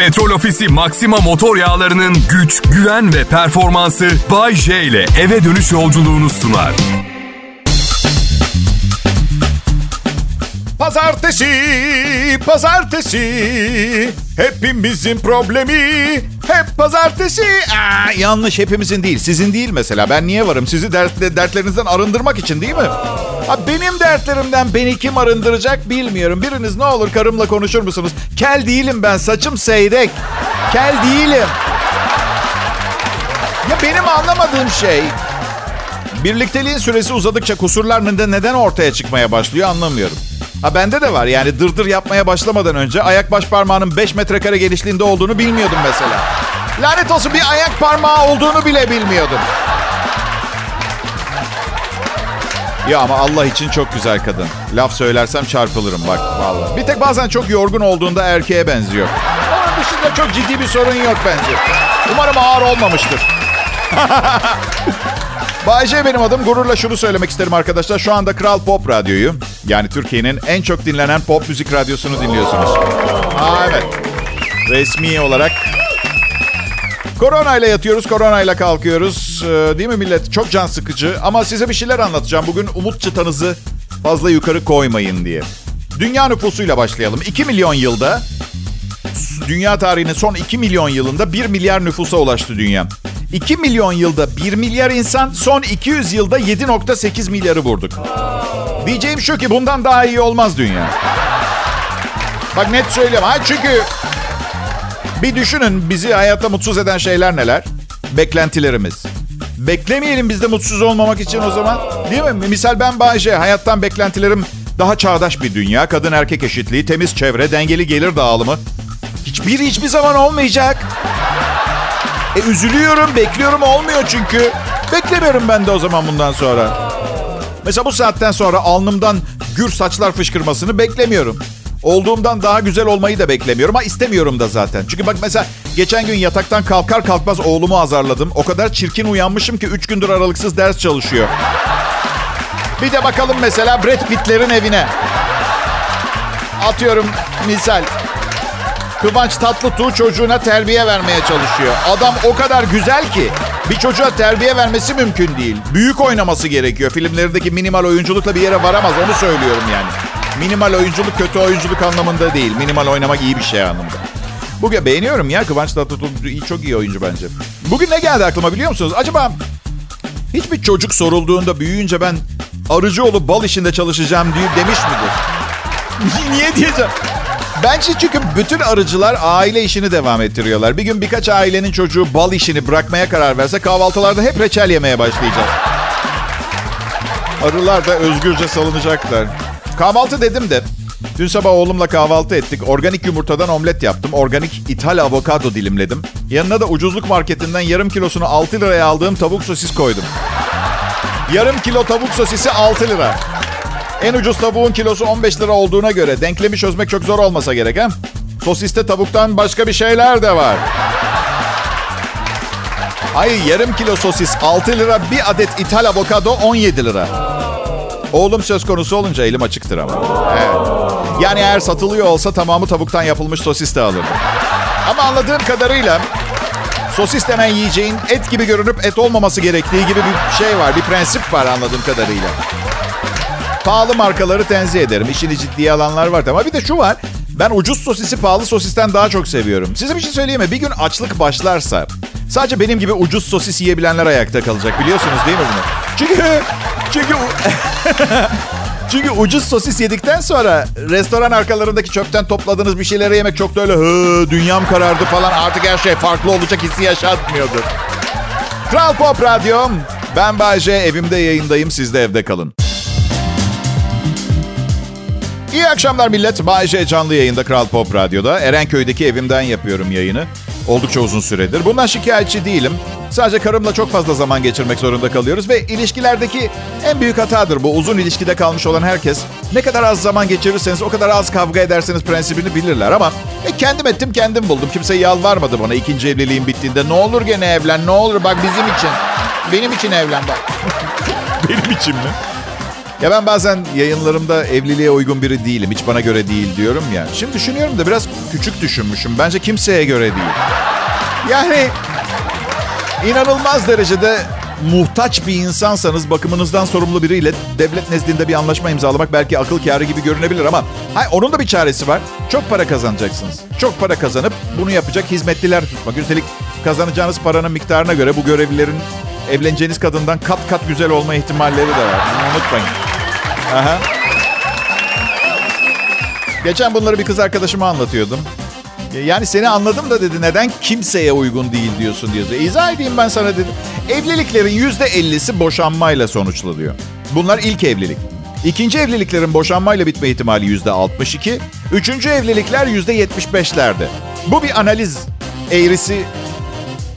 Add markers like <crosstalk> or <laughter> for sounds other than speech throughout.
Petrol Ofisi Maxima motor yağlarının güç, güven ve performansı Bay J ile eve dönüş yolculuğunu sunar. Pazartesi, pazartesi. Hepimizin problemi hep pazartesi. Aa, yanlış hepimizin değil. Sizin değil mesela. Ben niye varım? Sizi dert, dertlerinizden arındırmak için değil mi? Ha, benim dertlerimden beni kim arındıracak bilmiyorum. Biriniz ne olur karımla konuşur musunuz? Kel değilim ben. Saçım seyrek. Kel değilim. Ya benim anlamadığım şey birlikteliğin süresi uzadıkça kusurlar neden ortaya çıkmaya başlıyor anlamıyorum. Ha bende de var yani dırdır yapmaya başlamadan önce ayak baş parmağının 5 metrekare genişliğinde olduğunu bilmiyordum mesela. Lanet olsun bir ayak parmağı olduğunu bile bilmiyordum. Ya ama Allah için çok güzel kadın. Laf söylersem çarpılırım bak vallahi. Bir tek bazen çok yorgun olduğunda erkeğe benziyor. Onun dışında çok ciddi bir sorun yok bence. Umarım ağır olmamıştır. <laughs> Bayce benim adım. Gururla şunu söylemek isterim arkadaşlar. Şu anda Kral Pop Radyo'yu, yani Türkiye'nin en çok dinlenen pop müzik radyosunu dinliyorsunuz. Aa evet. Resmi olarak Korona ile yatıyoruz, korona ile kalkıyoruz. Ee, değil mi millet? Çok can sıkıcı. Ama size bir şeyler anlatacağım. Bugün umut çıtanızı fazla yukarı koymayın diye. Dünya nüfusuyla başlayalım. 2 milyon yılda, dünya tarihinin son 2 milyon yılında 1 milyar nüfusa ulaştı dünya. 2 milyon yılda 1 milyar insan, son 200 yılda 7.8 milyarı vurduk. Diyeceğim şu ki bundan daha iyi olmaz dünya. Bak net söylüyorum. Ha çünkü bir düşünün bizi hayatta mutsuz eden şeyler neler? Beklentilerimiz. Beklemeyelim biz de mutsuz olmamak için o zaman. Değil mi? Misal ben Bayce. Hayattan beklentilerim daha çağdaş bir dünya. Kadın erkek eşitliği, temiz çevre, dengeli gelir dağılımı. Hiçbir hiçbir zaman olmayacak. E üzülüyorum, bekliyorum olmuyor çünkü. Beklemiyorum ben de o zaman bundan sonra. Mesela bu saatten sonra alnımdan gür saçlar fışkırmasını beklemiyorum. Olduğumdan daha güzel olmayı da beklemiyorum ama istemiyorum da zaten. Çünkü bak mesela geçen gün yataktan kalkar kalkmaz oğlumu azarladım. O kadar çirkin uyanmışım ki 3 gündür aralıksız ders çalışıyor. Bir de bakalım mesela Brad Pitt'lerin evine. Atıyorum misal. Kıvanç Tatlıtuğ çocuğuna terbiye vermeye çalışıyor. Adam o kadar güzel ki bir çocuğa terbiye vermesi mümkün değil. Büyük oynaması gerekiyor. Filmlerindeki minimal oyunculukla bir yere varamaz. Onu söylüyorum yani. Minimal oyunculuk kötü oyunculuk anlamında değil. Minimal oynamak iyi bir şey anlamında. Bugün beğeniyorum ya Kıvanç Tatlıtuğ çok iyi oyuncu bence. Bugün ne geldi aklıma biliyor musunuz? Acaba hiçbir çocuk sorulduğunda büyüyünce ben arıcı olup bal işinde çalışacağım diye demiş midir? <laughs> Niye diyeceğim? Bence çünkü bütün arıcılar aile işini devam ettiriyorlar. Bir gün birkaç ailenin çocuğu bal işini bırakmaya karar verse kahvaltılarda hep reçel yemeye başlayacak. Arılar da özgürce salınacaklar. Kahvaltı dedim de dün sabah oğlumla kahvaltı ettik. Organik yumurtadan omlet yaptım. Organik ithal avokado dilimledim. Yanına da ucuzluk marketinden yarım kilosunu 6 liraya aldığım tavuk sosis koydum. Yarım kilo tavuk sosisi 6 lira. En ucuz tavuğun kilosu 15 lira olduğuna göre denklemi çözmek çok zor olmasa gerek ha? Sosiste tavuktan başka bir şeyler de var. Ay yarım kilo sosis 6 lira, bir adet ithal avokado 17 lira. Oğlum söz konusu olunca elim açıktır ama. Evet. Yani eğer satılıyor olsa tamamı tavuktan yapılmış sosis de alırım. Ama anladığım kadarıyla sosis denen yiyeceğin et gibi görünüp et olmaması gerektiği gibi bir şey var. Bir prensip var anladığım kadarıyla. Pahalı markaları tenzih ederim. İşini ciddiye alanlar var. Ama bir de şu var. Ben ucuz sosisi pahalı sosisten daha çok seviyorum. Size bir şey söyleyeyim mi? Bir gün açlık başlarsa sadece benim gibi ucuz sosis yiyebilenler ayakta kalacak. Biliyorsunuz değil mi bunu? Çünkü çünkü <laughs> çünkü ucuz sosis yedikten sonra restoran arkalarındaki çöpten topladığınız bir şeyleri yemek çok da öyle hı dünyam karardı falan artık her şey farklı olacak hissi yaşatmıyordur. Kral Pop Radyo. Ben Bayce evimde yayındayım siz de evde kalın. İyi akşamlar millet. Bayece canlı yayında Kral Pop Radyo'da. Erenköy'deki evimden yapıyorum yayını. Oldukça uzun süredir. Bundan şikayetçi değilim. Sadece karımla çok fazla zaman geçirmek zorunda kalıyoruz ve ilişkilerdeki en büyük hatadır bu. Uzun ilişkide kalmış olan herkes ne kadar az zaman geçirirseniz o kadar az kavga ederseniz prensibini bilirler ama e, kendim ettim kendim buldum. Kimse yalvarmadı bana ikinci evliliğim bittiğinde. Ne olur gene evlen ne olur bak bizim için. Benim için evlen bak. <laughs> Benim için mi? Ya ben bazen yayınlarımda evliliğe uygun biri değilim. Hiç bana göre değil diyorum ya. Şimdi düşünüyorum da biraz küçük düşünmüşüm. Bence kimseye göre değil. Yani inanılmaz derecede muhtaç bir insansanız bakımınızdan sorumlu biriyle devlet nezdinde bir anlaşma imzalamak belki akıl kârı gibi görünebilir ama hay, onun da bir çaresi var. Çok para kazanacaksınız. Çok para kazanıp bunu yapacak hizmetliler tutmak. Üstelik kazanacağınız paranın miktarına göre bu görevlilerin evleneceğiniz kadından kat kat güzel olma ihtimalleri de var. Bunu unutmayın. Aha. Geçen bunları bir kız arkadaşıma anlatıyordum. Yani seni anladım da dedi neden kimseye uygun değil diyorsun diyor. İzah edeyim ben sana dedim. Evliliklerin yüzde ellisi boşanmayla sonuçlanıyor. Bunlar ilk evlilik. İkinci evliliklerin boşanmayla bitme ihtimali yüzde 62. Üçüncü evlilikler yüzde 75'lerde. Bu bir analiz eğrisi.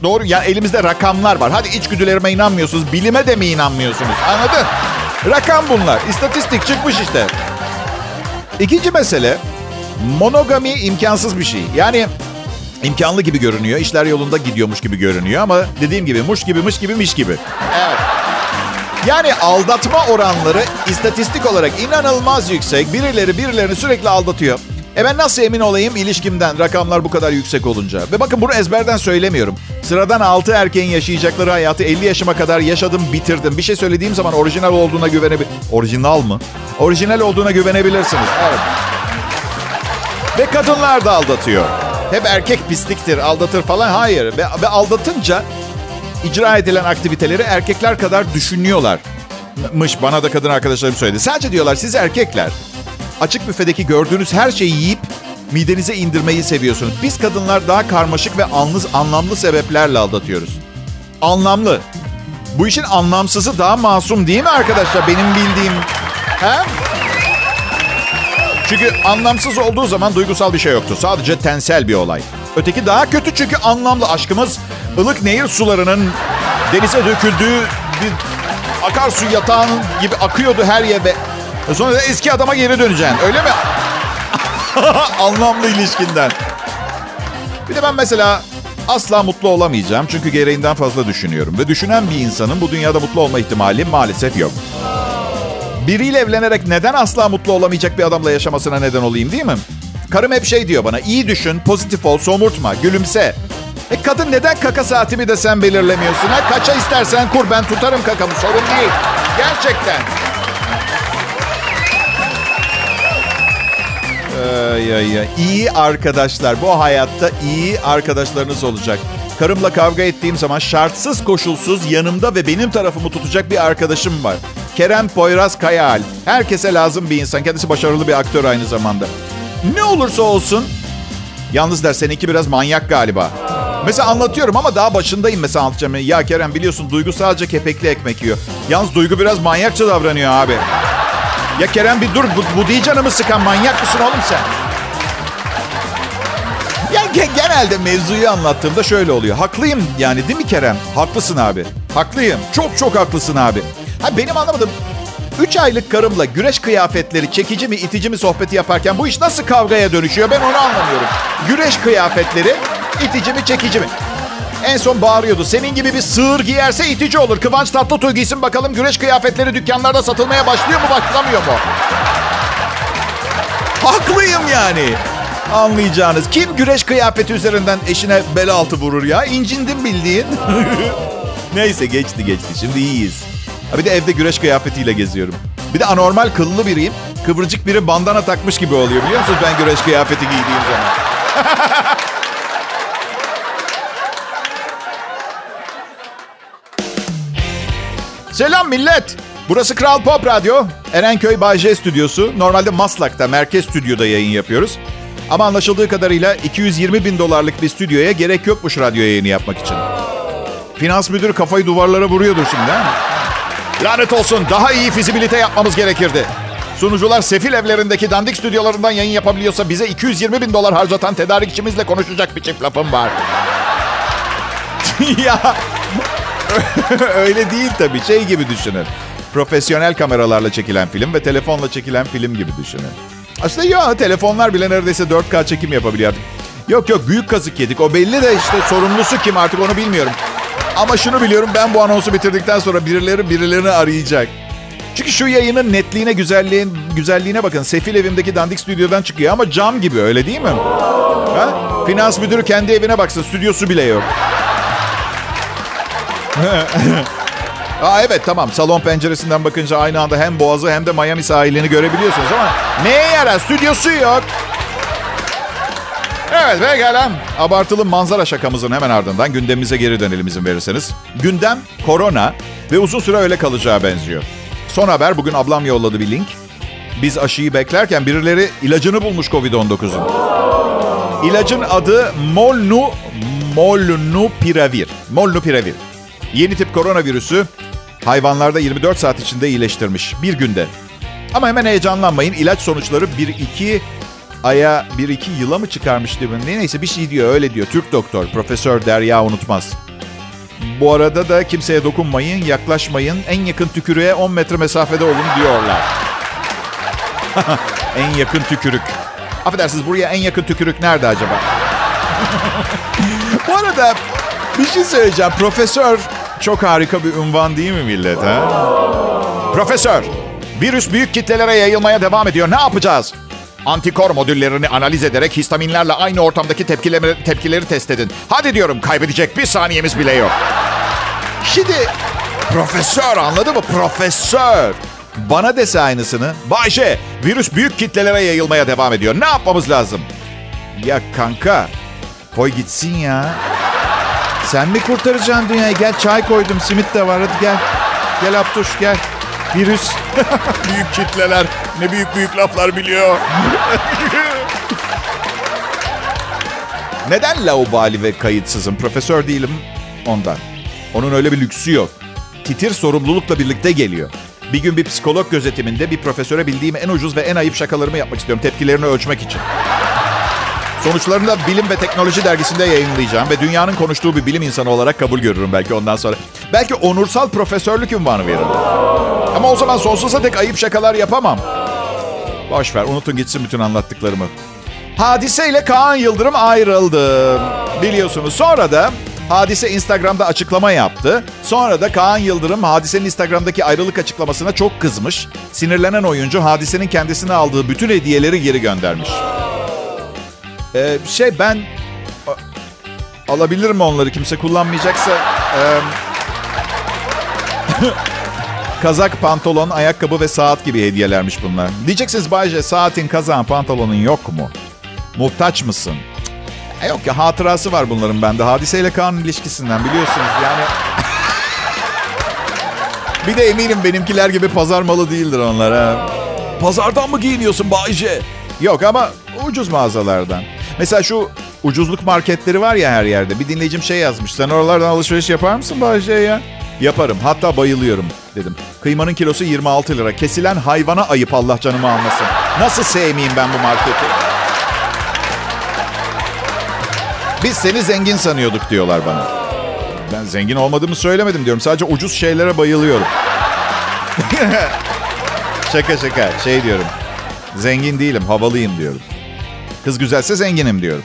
Doğru yani elimizde rakamlar var. Hadi içgüdülerime inanmıyorsunuz. Bilime de mi inanmıyorsunuz? Anladın? Rakam bunlar. İstatistik çıkmış işte. İkinci mesele monogami imkansız bir şey. Yani imkanlı gibi görünüyor. İşler yolunda gidiyormuş gibi görünüyor ama dediğim gibi muş gibi mış gibi miş gibi. Evet. Yani aldatma oranları istatistik olarak inanılmaz yüksek. Birileri birilerini sürekli aldatıyor. E ben nasıl emin olayım ilişkimden rakamlar bu kadar yüksek olunca? Ve bakın bunu ezberden söylemiyorum. Sıradan 6 erkeğin yaşayacakları hayatı 50 yaşıma kadar yaşadım, bitirdim. Bir şey söylediğim zaman orijinal olduğuna güvenebilir... Orijinal mı? Orijinal olduğuna güvenebilirsiniz. Evet. Ve kadınlar da aldatıyor. Hep erkek pisliktir, aldatır falan. Hayır. Ve, ve aldatınca icra edilen aktiviteleri erkekler kadar düşünüyorlar. Mış bana da kadın arkadaşlarım söyledi. Sadece diyorlar siz erkekler açık büfedeki gördüğünüz her şeyi yiyip midenize indirmeyi seviyorsunuz. Biz kadınlar daha karmaşık ve anlız, anlamlı sebeplerle aldatıyoruz. Anlamlı. Bu işin anlamsızı daha masum değil mi arkadaşlar? Benim bildiğim. He? Çünkü anlamsız olduğu zaman duygusal bir şey yoktu. Sadece tensel bir olay. Öteki daha kötü çünkü anlamlı. Aşkımız ılık nehir sularının denize döküldüğü bir akarsu yatağın gibi akıyordu her yere. Sonra da eski adama geri döneceksin. Öyle mi? <laughs> Anlamlı ilişkinden. Bir de ben mesela asla mutlu olamayacağım. Çünkü gereğinden fazla düşünüyorum. Ve düşünen bir insanın bu dünyada mutlu olma ihtimali maalesef yok. Biriyle evlenerek neden asla mutlu olamayacak bir adamla yaşamasına neden olayım değil mi? Karım hep şey diyor bana. iyi düşün, pozitif ol, somurtma, gülümse. E kadın neden kaka saatimi de sen belirlemiyorsun? Ha? Kaça istersen kur ben tutarım kakamı sorun değil. Gerçekten. Ay ay ay. İyi arkadaşlar. Bu hayatta iyi arkadaşlarınız olacak. Karımla kavga ettiğim zaman şartsız koşulsuz yanımda ve benim tarafımı tutacak bir arkadaşım var. Kerem Poyraz Kayal. Herkese lazım bir insan. Kendisi başarılı bir aktör aynı zamanda. Ne olursa olsun. Yalnız der seninki biraz manyak galiba. Mesela anlatıyorum ama daha başındayım mesela anlatacağım. Ya Kerem biliyorsun Duygu sadece kepekli ekmek yiyor. Yalnız Duygu biraz manyakça davranıyor abi. Ya Kerem bir dur. Bu, bu değil canımı sıkan. Manyak mısın oğlum sen? Yani genelde mevzuyu anlattığımda şöyle oluyor. Haklıyım yani değil mi Kerem? Haklısın abi. Haklıyım. Çok çok haklısın abi. Ha benim anlamadım. Üç aylık karımla güreş kıyafetleri çekici mi itici mi sohbeti yaparken bu iş nasıl kavgaya dönüşüyor ben onu anlamıyorum. Güreş kıyafetleri itici mi çekici mi? En son bağırıyordu. Senin gibi bir sığır giyerse itici olur. Kıvanç Tatlıtuğ giysin bakalım güreş kıyafetleri dükkanlarda satılmaya başlıyor mu başlamıyor mu? Haklıyım yani. Anlayacağınız. Kim güreş kıyafeti üzerinden eşine bel altı vurur ya? İncindim bildiğin. <laughs> Neyse geçti geçti. Şimdi iyiyiz. Ha bir de evde güreş kıyafetiyle geziyorum. Bir de anormal kıllı biriyim. Kıvırcık biri bandana takmış gibi oluyor biliyor musunuz ben güreş kıyafeti giydiğim zaman? <laughs> Selam millet. Burası Kral Pop Radyo. Erenköy Bay J stüdyosu. Normalde Maslak'ta, merkez stüdyoda yayın yapıyoruz. Ama anlaşıldığı kadarıyla 220 bin dolarlık bir stüdyoya gerek yokmuş radyo yayını yapmak için. Finans müdürü kafayı duvarlara vuruyordur şimdi ha? Lanet olsun daha iyi fizibilite yapmamız gerekirdi. Sunucular sefil evlerindeki dandik stüdyolarından yayın yapabiliyorsa bize 220 bin dolar harcatan tedarikçimizle konuşacak bir çift lafım var. <laughs> ya <laughs> öyle değil tabii. Şey gibi düşünün. Profesyonel kameralarla çekilen film ve telefonla çekilen film gibi düşünün. Aslında ya telefonlar bile neredeyse 4K çekim yapabiliyor. Yok yok büyük kazık yedik. O belli de işte sorumlusu kim artık onu bilmiyorum. Ama şunu biliyorum ben bu anonsu bitirdikten sonra birileri birilerini arayacak. Çünkü şu yayının netliğine, güzelliğin, güzelliğine bakın. Sefil evimdeki dandik stüdyodan çıkıyor ama cam gibi öyle değil mi? Ha? Finans müdürü kendi evine baksın. Stüdyosu bile yok. <laughs> Aa evet tamam salon penceresinden bakınca aynı anda hem Boğaz'ı hem de Miami sahilini görebiliyorsunuz ama neye yarar stüdyosu yok. Evet ve gelen abartılı manzara şakamızın hemen ardından gündemimize geri dönelim izin verirseniz. Gündem korona ve uzun süre öyle kalacağı benziyor. Son haber bugün ablam yolladı bir link. Biz aşıyı beklerken birileri ilacını bulmuş Covid-19'un. İlacın adı Molnu Molnupiravir. Molnupiravir. Yeni tip koronavirüsü hayvanlarda 24 saat içinde iyileştirmiş. Bir günde. Ama hemen heyecanlanmayın. İlaç sonuçları 1-2 aya 1-2 yıla mı çıkarmış diye. Neyse bir şey diyor öyle diyor. Türk doktor Profesör Derya unutmaz. Bu arada da kimseye dokunmayın, yaklaşmayın. En yakın tükürüğe 10 metre mesafede olun diyorlar. <laughs> en yakın tükürük. Affedersiniz buraya en yakın tükürük nerede acaba? <laughs> Bu arada bir şey söyleyeceğim. Profesör çok harika bir unvan değil mi millet? Ha? Profesör, virüs büyük kitlelere yayılmaya devam ediyor. Ne yapacağız? Antikor modüllerini analiz ederek histaminlerle aynı ortamdaki tepkileri, tepkileri test edin. Hadi diyorum kaybedecek bir saniyemiz bile yok. Şimdi profesör anladı mı? Profesör. Bana dese aynısını. Bayşe virüs büyük kitlelere yayılmaya devam ediyor. Ne yapmamız lazım? Ya kanka koy gitsin ya. Sen mi kurtaracaksın dünyayı? Gel çay koydum simit de var hadi gel. Gel Aptuş gel. Virüs. <laughs> büyük kitleler. Ne büyük büyük laflar biliyor. <laughs> Neden laubali ve kayıtsızım? Profesör değilim ondan. Onun öyle bir lüksü yok. Titir sorumlulukla birlikte geliyor. Bir gün bir psikolog gözetiminde bir profesöre bildiğim en ucuz ve en ayıp şakalarımı yapmak istiyorum. Tepkilerini ölçmek için. Sonuçlarını da Bilim ve Teknoloji dergisinde yayınlayacağım ve dünyanın konuştuğu bir bilim insanı olarak kabul görürüm belki ondan sonra. Belki onursal profesörlük ünvanı veririm. Ama o zaman sonsuza dek ayıp şakalar yapamam. Boş ver, unutun gitsin bütün anlattıklarımı. Hadiseyle Kaan Yıldırım ayrıldı. Biliyorsunuz. Sonra da Hadise Instagram'da açıklama yaptı. Sonra da Kaan Yıldırım Hadise'nin Instagram'daki ayrılık açıklamasına çok kızmış. Sinirlenen oyuncu Hadise'nin kendisine aldığı bütün hediyeleri geri göndermiş. Ee, şey ben alabilirim onları kimse kullanmayacaksa. Ee, <laughs> kazak, pantolon, ayakkabı ve saat gibi hediyelermiş bunlar. Diyeceksiniz Bayce saatin, kazağın, pantolonun yok mu? Muhtaç mısın? E yok ya hatırası var bunların bende. Hadiseyle Kaan'ın ilişkisinden biliyorsunuz yani. <laughs> bir de eminim benimkiler gibi pazar malı değildir onlar ha. Pazardan mı giyiniyorsun Bayce? Yok ama ucuz mağazalardan. Mesela şu ucuzluk marketleri var ya her yerde. Bir dinleyicim şey yazmış. Sen oralardan alışveriş yapar mısın Bayce ya? Yaparım. Hatta bayılıyorum dedim. Kıymanın kilosu 26 lira. Kesilen hayvana ayıp Allah canımı almasın. Nasıl sevmeyeyim ben bu marketi? Biz seni zengin sanıyorduk diyorlar bana. Ben zengin olmadığımı söylemedim diyorum. Sadece ucuz şeylere bayılıyorum. <laughs> şaka şaka. Şey diyorum. Zengin değilim, havalıyım diyorum. Kız güzelse zenginim diyorum.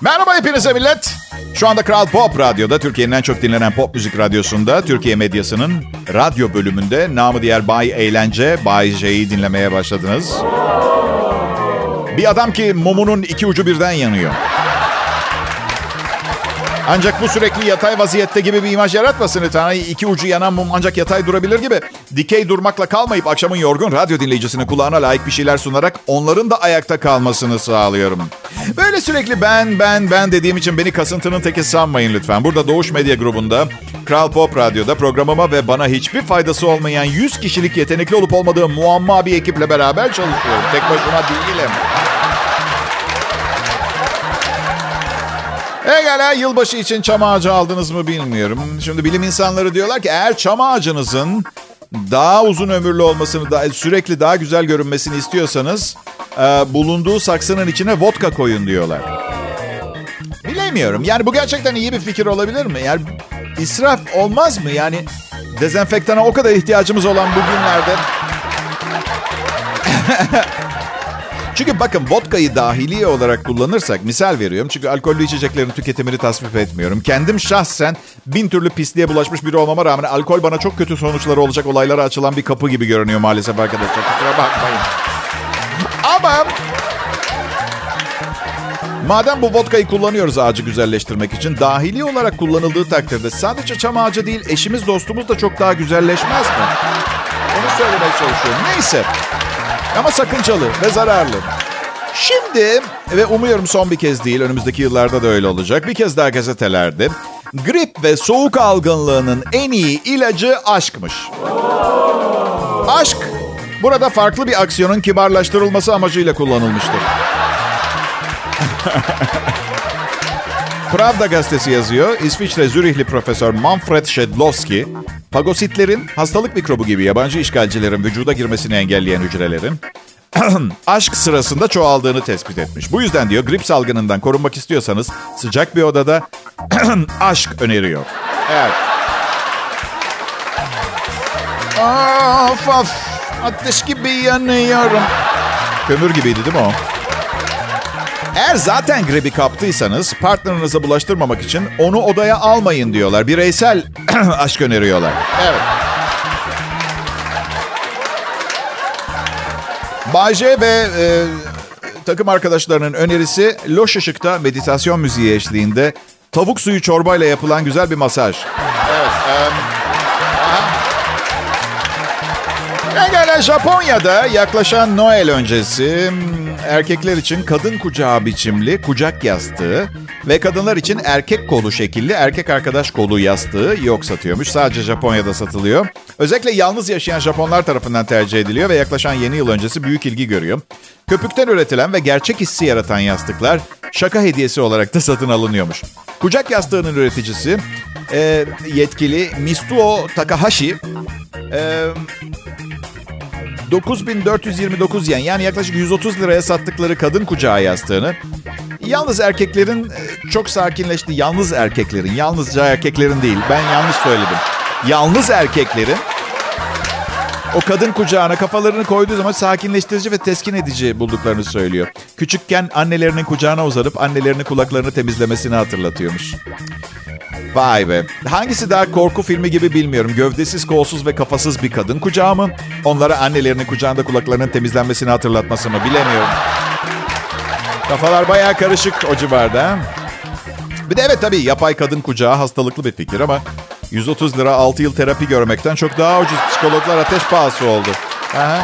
Merhaba hepinize millet. Şu anda Kral Pop Radyo'da, Türkiye'nin en çok dinlenen pop müzik radyosunda, Türkiye medyasının radyo bölümünde namı diğer Bay Eğlence, Bay J'yi dinlemeye başladınız. Bir adam ki mumunun iki ucu birden yanıyor. Ancak bu sürekli yatay vaziyette gibi bir imaj yaratmasın lütfen. İki ucu yanan mum ancak yatay durabilir gibi. Dikey durmakla kalmayıp akşamın yorgun radyo dinleyicisine kulağına layık bir şeyler sunarak onların da ayakta kalmasını sağlıyorum. Böyle sürekli ben ben ben dediğim için beni kasıntının teki sanmayın lütfen. Burada Doğuş Medya Grubu'nda, Kral Pop Radyo'da programıma ve bana hiçbir faydası olmayan 100 kişilik yetenekli olup olmadığım muamma bir ekiple beraber çalışıyorum. Tek başıma değilim. Egala yılbaşı için çam ağacı aldınız mı bilmiyorum. Şimdi bilim insanları diyorlar ki eğer çam ağacınızın daha uzun ömürlü olmasını, daha, sürekli daha güzel görünmesini istiyorsanız e, bulunduğu saksının içine vodka koyun diyorlar. Bilemiyorum. Yani bu gerçekten iyi bir fikir olabilir mi? Yani israf olmaz mı? Yani dezenfektana o kadar ihtiyacımız olan bugünlerde <laughs> Çünkü bakın vodkayı dahiliye olarak kullanırsak misal veriyorum. Çünkü alkollü içeceklerin tüketimini tasvip etmiyorum. Kendim şahsen bin türlü pisliğe bulaşmış biri olmama rağmen alkol bana çok kötü sonuçları olacak olaylara açılan bir kapı gibi görünüyor maalesef arkadaşlar. Kusura bakmayın. Ama Madem bu vodkayı kullanıyoruz ağacı güzelleştirmek için, dahili olarak kullanıldığı takdirde sadece çam ağacı değil, eşimiz dostumuz da çok daha güzelleşmez mi? Onu söylemeye çalışıyorum. Neyse. Ama sakıncalı ve zararlı. Şimdi ve umuyorum son bir kez değil, önümüzdeki yıllarda da öyle olacak. Bir kez daha gazetelerde grip ve soğuk algınlığının en iyi ilacı aşkmış. Aşk burada farklı bir aksiyonun kibarlaştırılması amacıyla kullanılmıştır. <laughs> Pravda gazetesi yazıyor. İsviçre Zürihli Profesör Manfred Shedlowski, fagositlerin hastalık mikrobu gibi yabancı işgalcilerin vücuda girmesini engelleyen hücrelerin <clears throat> aşk sırasında çoğaldığını tespit etmiş. Bu yüzden diyor grip salgınından korunmak istiyorsanız sıcak bir odada <clears throat> aşk öneriyor. Evet. Of of ateş gibi yanıyorum. Kömür gibiydi değil mi o? Eğer zaten gribi kaptıysanız partnerinize bulaştırmamak için onu odaya almayın diyorlar. Bireysel <clears throat> aşk öneriyorlar. Evet. Bayce ve e, takım arkadaşlarının önerisi loş ışıkta meditasyon müziği eşliğinde tavuk suyu çorbayla yapılan güzel bir masaj. Evet. Um, Pekala Japonya'da yaklaşan Noel öncesi erkekler için kadın kucağı biçimli kucak yastığı ve kadınlar için erkek kolu şekilli erkek arkadaş kolu yastığı yok satıyormuş. Sadece Japonya'da satılıyor. Özellikle yalnız yaşayan Japonlar tarafından tercih ediliyor ve yaklaşan yeni yıl öncesi büyük ilgi görüyor. Köpükten üretilen ve gerçek hissi yaratan yastıklar şaka hediyesi olarak da satın alınıyormuş. Kucak yastığının üreticisi e, yetkili Mistuo Takahashi e, 9429 yen yani yaklaşık 130 liraya sattıkları kadın kucağı yastığını yalnız erkeklerin e, çok sakinleşti. Yalnız erkeklerin, yalnızca erkeklerin değil. Ben yanlış söyledim. Yalnız erkeklerin o kadın kucağına kafalarını koyduğu zaman sakinleştirici ve teskin edici bulduklarını söylüyor. Küçükken annelerinin kucağına uzanıp annelerinin kulaklarını temizlemesini hatırlatıyormuş. Vay be. Hangisi daha korku filmi gibi bilmiyorum. Gövdesiz, kolsuz ve kafasız bir kadın kucağı mı? Onlara annelerinin kucağında kulaklarının temizlenmesini hatırlatması mı bilemiyorum. Kafalar bayağı karışık o civarda. Bir de evet tabii yapay kadın kucağı hastalıklı bir fikir ama 130 lira 6 yıl terapi görmekten çok daha ucuz. Psikologlar ateş pahası oldu. Aha.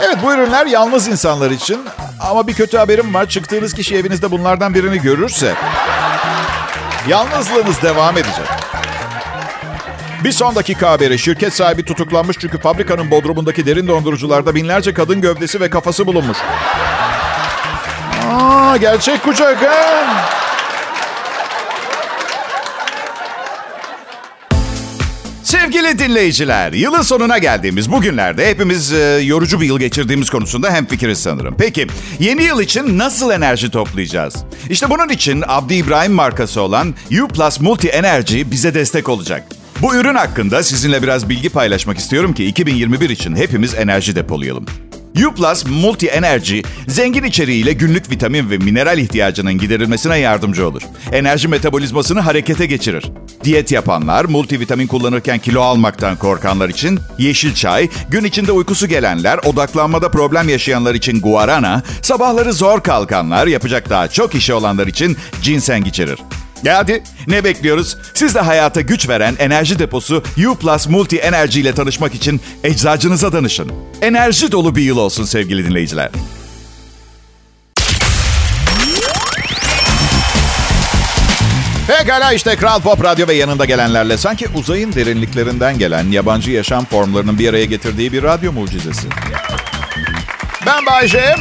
Evet bu ürünler yalnız insanlar için. Ama bir kötü haberim var. Çıktığınız kişi evinizde bunlardan birini görürse Yalnızlığınız devam edecek. Bir son dakika haberi. Şirket sahibi tutuklanmış çünkü fabrikanın bodrumundaki derin dondurucularda binlerce kadın gövdesi ve kafası bulunmuş. Aa, gerçek kucak ha? Sevgili dinleyiciler, yılın sonuna geldiğimiz bu günlerde hepimiz e, yorucu bir yıl geçirdiğimiz konusunda hemfikiriz sanırım. Peki, yeni yıl için nasıl enerji toplayacağız? İşte bunun için Abdi İbrahim markası olan U Plus Multi Energy bize destek olacak. Bu ürün hakkında sizinle biraz bilgi paylaşmak istiyorum ki 2021 için hepimiz enerji depolayalım. U Plus Multi Energy, zengin içeriğiyle günlük vitamin ve mineral ihtiyacının giderilmesine yardımcı olur. Enerji metabolizmasını harekete geçirir. Diyet yapanlar, multivitamin kullanırken kilo almaktan korkanlar için yeşil çay, gün içinde uykusu gelenler, odaklanmada problem yaşayanlar için guarana, sabahları zor kalkanlar, yapacak daha çok işi olanlar için ginseng içerir. Ya hadi ne bekliyoruz? Siz de hayata güç veren enerji deposu U Plus Multi Enerji ile tanışmak için eczacınıza danışın. Enerji dolu bir yıl olsun sevgili dinleyiciler. Pekala işte Kral Pop Radyo ve yanında gelenlerle sanki uzayın derinliklerinden gelen yabancı yaşam formlarının bir araya getirdiği bir radyo mucizesi. Ben Bayce.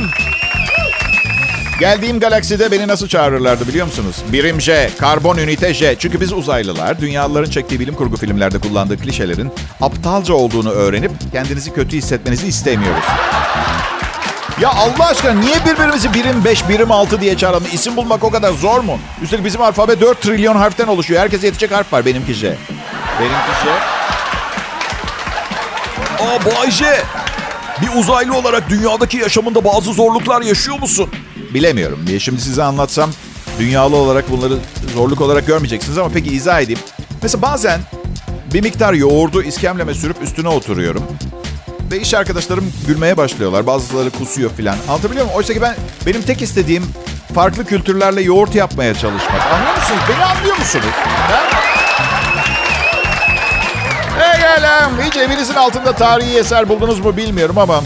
Geldiğim galakside beni nasıl çağırırlardı biliyor musunuz? Birim J, karbon ünite J. Çünkü biz uzaylılar dünyalıların çektiği bilim kurgu filmlerde kullandığı klişelerin aptalca olduğunu öğrenip kendinizi kötü hissetmenizi istemiyoruz. Ya Allah aşkına niye birbirimizi birim 5, birim 6 diye çağıralım? İsim bulmak o kadar zor mu? Üstelik bizim alfabe 4 trilyon harften oluşuyor. Herkese yetecek harf var. Benimki J. Benimki J. Aa Bay J. Bir uzaylı olarak dünyadaki yaşamında bazı zorluklar yaşıyor musun? Bilemiyorum diye şimdi size anlatsam dünyalı olarak bunları zorluk olarak görmeyeceksiniz ama peki izah edeyim. Mesela bazen bir miktar yoğurdu iskemleme sürüp üstüne oturuyorum. Ve iş arkadaşlarım gülmeye başlıyorlar. Bazıları kusuyor filan. Anlatabiliyor muyum? Oysa ki ben benim tek istediğim farklı kültürlerle yoğurt yapmaya çalışmak. Anlıyor musunuz? Beni anlıyor musunuz? Ha? Egelim. Hiç evinizin altında tarihi eser buldunuz mu bilmiyorum ama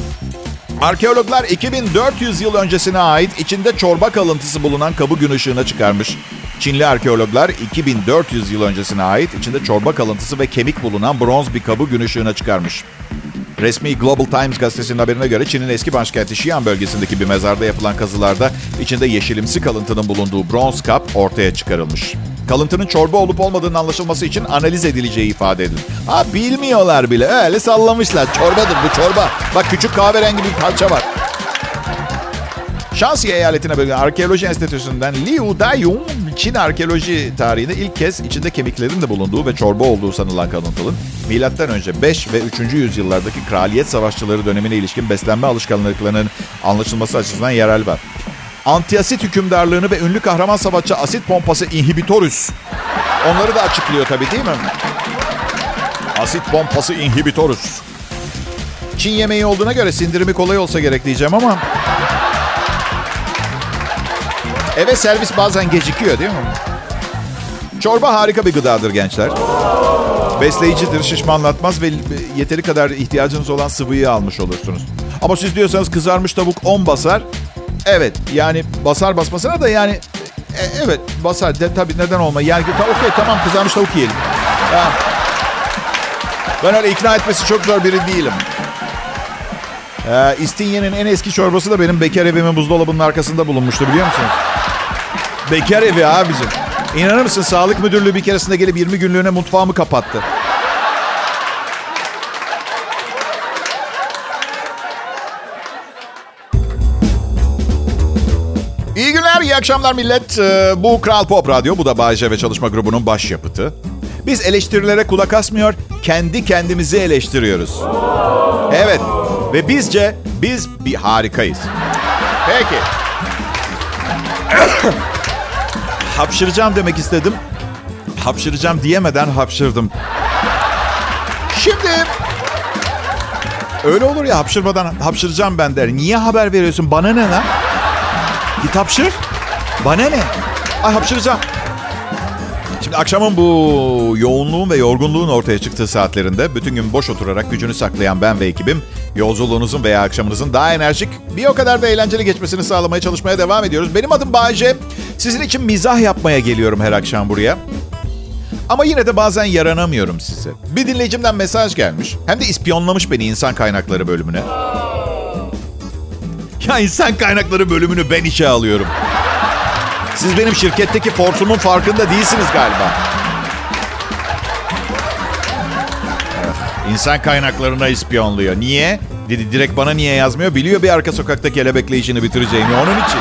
Arkeologlar 2400 yıl öncesine ait içinde çorba kalıntısı bulunan kabı gün ışığına çıkarmış. Çinli arkeologlar 2400 yıl öncesine ait içinde çorba kalıntısı ve kemik bulunan bronz bir kabı gün ışığına çıkarmış. Resmi Global Times gazetesinin haberine göre Çin'in eski başkenti Xi'an bölgesindeki bir mezarda yapılan kazılarda içinde yeşilimsi kalıntının bulunduğu bronz kap ortaya çıkarılmış. Kalıntının çorba olup olmadığının anlaşılması için analiz edileceği ifade edildi. Ha bilmiyorlar bile. Öyle sallamışlar. Çorbadır bu çorba. Bak küçük kahverengi bir parça var. Şansi eyaletine bölgen arkeoloji enstitüsünden Liu Dayun, Çin arkeoloji tarihinde ilk kez içinde kemiklerin de bulunduğu ve çorba olduğu sanılan kalıntının milattan önce 5 ve 3. yüzyıllardaki kraliyet savaşçıları dönemine ilişkin beslenme alışkanlıklarının anlaşılması açısından yerel var. Antiasit hükümdarlığını ve ünlü kahraman savaşçı asit pompası inhibitorus. Onları da açıklıyor tabii değil mi? Asit pompası inhibitorus. Çin yemeği olduğuna göre sindirimi kolay olsa gerek diyeceğim ama... Eve servis bazen gecikiyor değil mi? Çorba harika bir gıdadır gençler. Besleyicidir, şişmanlatmaz ve yeteri kadar ihtiyacınız olan sıvıyı almış olursunuz. Ama siz diyorsanız kızarmış tavuk 10 basar. Evet yani basar basmasına da yani e, evet basar. De, tabii neden olma. Yani okey tamam kızarmış tavuk yiyelim. Ya. Ben öyle ikna etmesi çok zor biri değilim. Ee, İstinye'nin en eski çorbası da benim bekar evimin buzdolabının arkasında bulunmuştu biliyor musunuz? Bekar evi abicim. İnanır mısın sağlık müdürlüğü bir keresinde gelip 20 günlüğüne mutfağımı kapattı. İyi günler, iyi akşamlar millet. Ee, bu Kral Pop Radyo, bu da Bayece ve Çalışma Grubu'nun başyapıtı. Biz eleştirilere kulak asmıyor, kendi kendimizi eleştiriyoruz. Evet, ve bizce biz bir harikayız. Peki. Hapşıracağım demek istedim. Hapşıracağım diyemeden hapşırdım. Şimdi öyle olur ya hapşırmadan hapşıracağım ben der. Niye haber veriyorsun? Bana ne lan? Git hapşır. Bana ne? Ay hapşıracağım. Şimdi akşamın bu yoğunluğun ve yorgunluğun ortaya çıktığı saatlerinde bütün gün boş oturarak gücünü saklayan ben ve ekibim yolculuğunuzun veya akşamınızın daha enerjik bir o kadar da eğlenceli geçmesini sağlamaya çalışmaya devam ediyoruz. Benim adım Bayece. Sizin için mizah yapmaya geliyorum her akşam buraya. Ama yine de bazen yaranamıyorum size. Bir dinleyicimden mesaj gelmiş. Hem de ispiyonlamış beni insan kaynakları bölümüne. <laughs> Ya insan kaynakları bölümünü ben işe alıyorum. Siz benim şirketteki forsumun farkında değilsiniz galiba. İnsan kaynaklarına ispiyonluyor. Niye? Dedi direkt bana niye yazmıyor? Biliyor bir arka sokakta kelebekle işini bitireceğini. Onun için.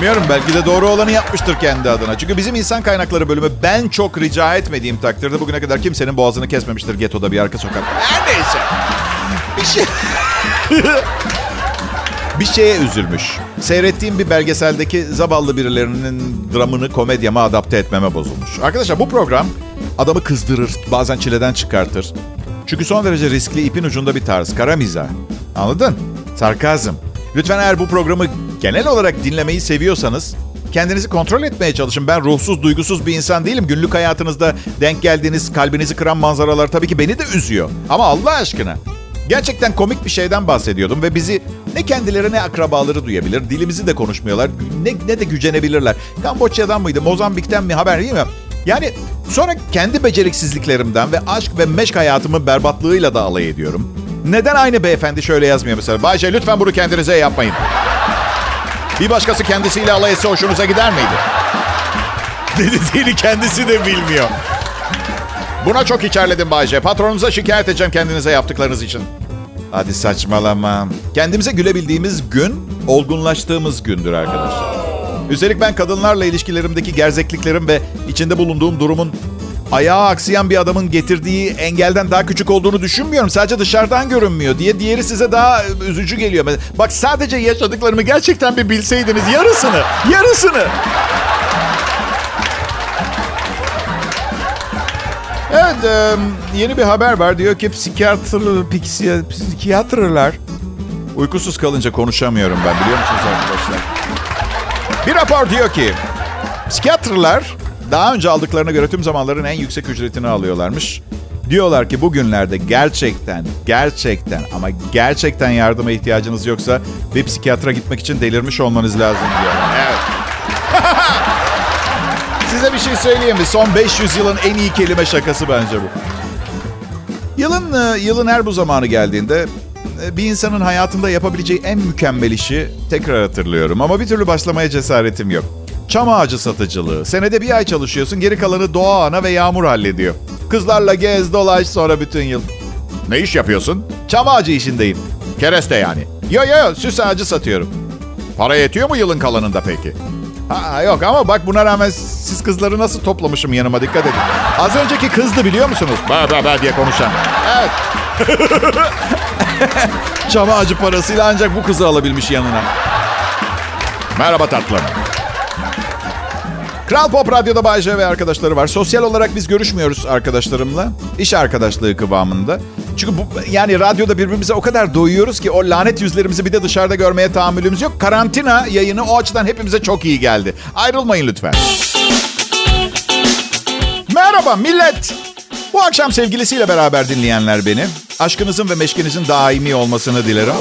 Bilmiyorum belki de doğru olanı yapmıştır kendi adına. Çünkü bizim insan kaynakları bölümü ben çok rica etmediğim takdirde bugüne kadar kimsenin boğazını kesmemiştir getoda bir arka sokak. Her neyse. Bir şey... bir şeye üzülmüş. Seyrettiğim bir belgeseldeki zavallı birilerinin dramını komedyama adapte etmeme bozulmuş. Arkadaşlar bu program adamı kızdırır, bazen çileden çıkartır. Çünkü son derece riskli ipin ucunda bir tarz. Kara mizah. Anladın? Sarkazm. Lütfen eğer bu programı genel olarak dinlemeyi seviyorsanız kendinizi kontrol etmeye çalışın. Ben ruhsuz, duygusuz bir insan değilim. Günlük hayatınızda denk geldiğiniz, kalbinizi kıran manzaralar tabii ki beni de üzüyor. Ama Allah aşkına Gerçekten komik bir şeyden bahsediyordum ve bizi ne kendileri ne akrabaları duyabilir. Dilimizi de konuşmuyorlar. Ne, ne de gücenebilirler. Kamboçya'dan mıydı, Mozambik'ten mi haber değil mi? Yani sonra kendi beceriksizliklerimden ve aşk ve meşk hayatımın berbatlığıyla da alay ediyorum. Neden aynı beyefendi şöyle yazmıyor mesela? Bayce lütfen bunu kendinize yapmayın. Bir başkası kendisiyle alay etse hoşunuza gider miydi? <laughs> Dediğini kendisi de bilmiyor. Buna çok içerledim Bayce. Patronunuza şikayet edeceğim kendinize yaptıklarınız için. Hadi saçmalama. Kendimize gülebildiğimiz gün, olgunlaştığımız gündür arkadaşlar. Üstelik ben kadınlarla ilişkilerimdeki gerzekliklerim ve içinde bulunduğum durumun ayağı aksayan bir adamın getirdiği engelden daha küçük olduğunu düşünmüyorum. Sadece dışarıdan görünmüyor diye diğeri size daha üzücü geliyor. Bak sadece yaşadıklarımı gerçekten bir bilseydiniz yarısını, yarısını. Evet, yeni bir haber var. Diyor ki psikiyatr, psikiyatrlar uykusuz kalınca konuşamıyorum ben biliyor musunuz arkadaşlar? Bir rapor diyor ki psikiyatrlar daha önce aldıklarına göre tüm zamanların en yüksek ücretini alıyorlarmış. Diyorlar ki bugünlerde gerçekten, gerçekten ama gerçekten yardıma ihtiyacınız yoksa bir psikiyatra gitmek için delirmiş olmanız lazım diyorlar. Evet. <laughs> Size bir şey söyleyeyim mi? Son 500 yılın en iyi kelime şakası bence bu. Yılın, e, yılın her bu zamanı geldiğinde e, bir insanın hayatında yapabileceği en mükemmel işi tekrar hatırlıyorum. Ama bir türlü başlamaya cesaretim yok. Çam ağacı satıcılığı. Senede bir ay çalışıyorsun, geri kalanı doğa ana ve yağmur hallediyor. Kızlarla gez, dolaş sonra bütün yıl. Ne iş yapıyorsun? Çam ağacı işindeyim. Kereste yani. Yo yo süs ağacı satıyorum. Para yetiyor mu yılın kalanında peki? Ha, yok ama bak buna rağmen siz kızları nasıl toplamışım yanıma dikkat edin. Az önceki kızdı biliyor musunuz? Ba ba ba diye konuşan. Evet. <laughs> Çam ağacı parasıyla ancak bu kızı alabilmiş yanına. Merhaba tatlım. Kral Pop Radyo'da Bayce ve arkadaşları var. Sosyal olarak biz görüşmüyoruz arkadaşlarımla. İş arkadaşlığı kıvamında. Çünkü bu, yani radyoda birbirimize o kadar doyuyoruz ki o lanet yüzlerimizi bir de dışarıda görmeye tahammülümüz yok. Karantina yayını o açıdan hepimize çok iyi geldi. Ayrılmayın lütfen. Merhaba millet. Bu akşam sevgilisiyle beraber dinleyenler beni. Aşkınızın ve meşkinizin daimi olmasını dilerim.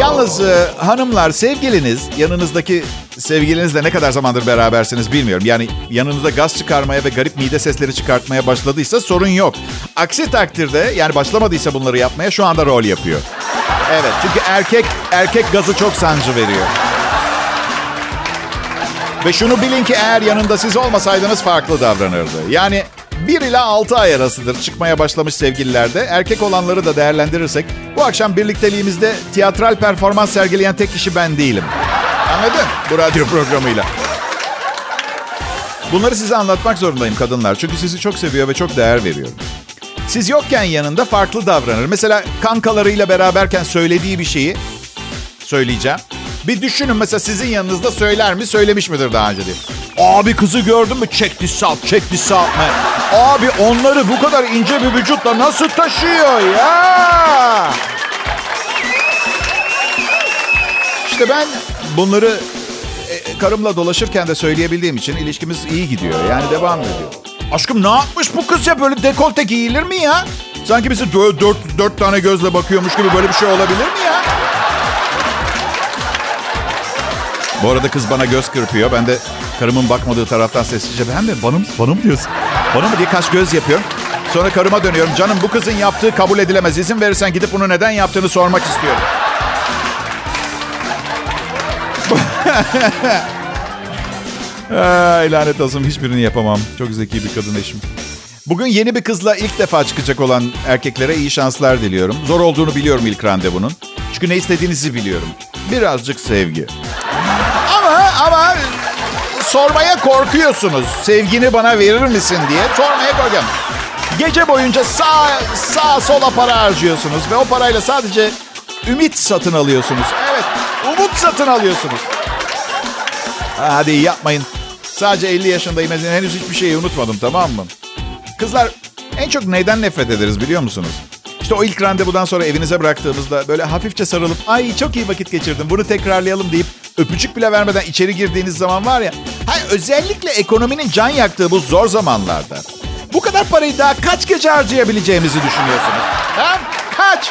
Yalnız e, hanımlar sevgiliniz yanınızdaki sevgilinizle ne kadar zamandır berabersiniz bilmiyorum. Yani yanınızda gaz çıkarmaya ve garip mide sesleri çıkartmaya başladıysa sorun yok. Aksi takdirde yani başlamadıysa bunları yapmaya şu anda rol yapıyor. Evet çünkü erkek erkek gazı çok sancı veriyor. Ve şunu bilin ki eğer yanında siz olmasaydınız farklı davranırdı. Yani 1 ila 6 ay arasıdır çıkmaya başlamış sevgililerde. Erkek olanları da değerlendirirsek bu akşam birlikteliğimizde tiyatral performans sergileyen tek kişi ben değilim. Anladın? Bu radyo programıyla. Bunları size anlatmak zorundayım kadınlar. Çünkü sizi çok seviyor ve çok değer veriyorum. Siz yokken yanında farklı davranır. Mesela kankalarıyla beraberken söylediği bir şeyi söyleyeceğim. Bir düşünün mesela sizin yanınızda söyler mi, söylemiş midir daha önce diye. Abi kızı gördün mü? Check this out, check. Abi onları bu kadar ince bir vücutla nasıl taşıyor ya? İşte ben bunları e, karımla dolaşırken de söyleyebildiğim için ilişkimiz iyi gidiyor. Yani devam ediyor. Aşkım ne yapmış bu kız ya? Böyle dekolte giyilir mi ya? Sanki bizi dört, dört, dört tane gözle bakıyormuş gibi böyle bir şey olabilir mi ya? Bu arada kız bana göz kırpıyor. Ben de karımın bakmadığı taraftan sessizce ben mi? Bana mı, bana mı diyorsun? Bana mı diye kaç göz yapıyorum. Sonra karıma dönüyorum. Canım bu kızın yaptığı kabul edilemez. İzin verirsen gidip bunu neden yaptığını sormak istiyorum. <laughs> Ay, lanet olsun hiçbirini yapamam. Çok zeki bir kadın eşim. Bugün yeni bir kızla ilk defa çıkacak olan erkeklere iyi şanslar diliyorum. Zor olduğunu biliyorum ilk randevunun. Çünkü ne istediğinizi biliyorum. Birazcık sevgi. Ama ama sormaya korkuyorsunuz. Sevgini bana verir misin diye sormaya korkuyorum. Gece boyunca sağ sağ sola para harcıyorsunuz ve o parayla sadece ümit satın alıyorsunuz. Evet, umut satın alıyorsunuz. Hadi yapmayın. Sadece 50 yaşındayım. Henüz hiçbir şeyi unutmadım tamam mı? Kızlar en çok neyden nefret ederiz biliyor musunuz? İşte o ilk randevudan sonra evinize bıraktığımızda böyle hafifçe sarılıp ay çok iyi vakit geçirdim bunu tekrarlayalım deyip öpücük bile vermeden içeri girdiğiniz zaman var ya. Hayır, özellikle ekonominin can yaktığı bu zor zamanlarda. Bu kadar parayı daha kaç gece harcayabileceğimizi düşünüyorsunuz? Ha? Kaç?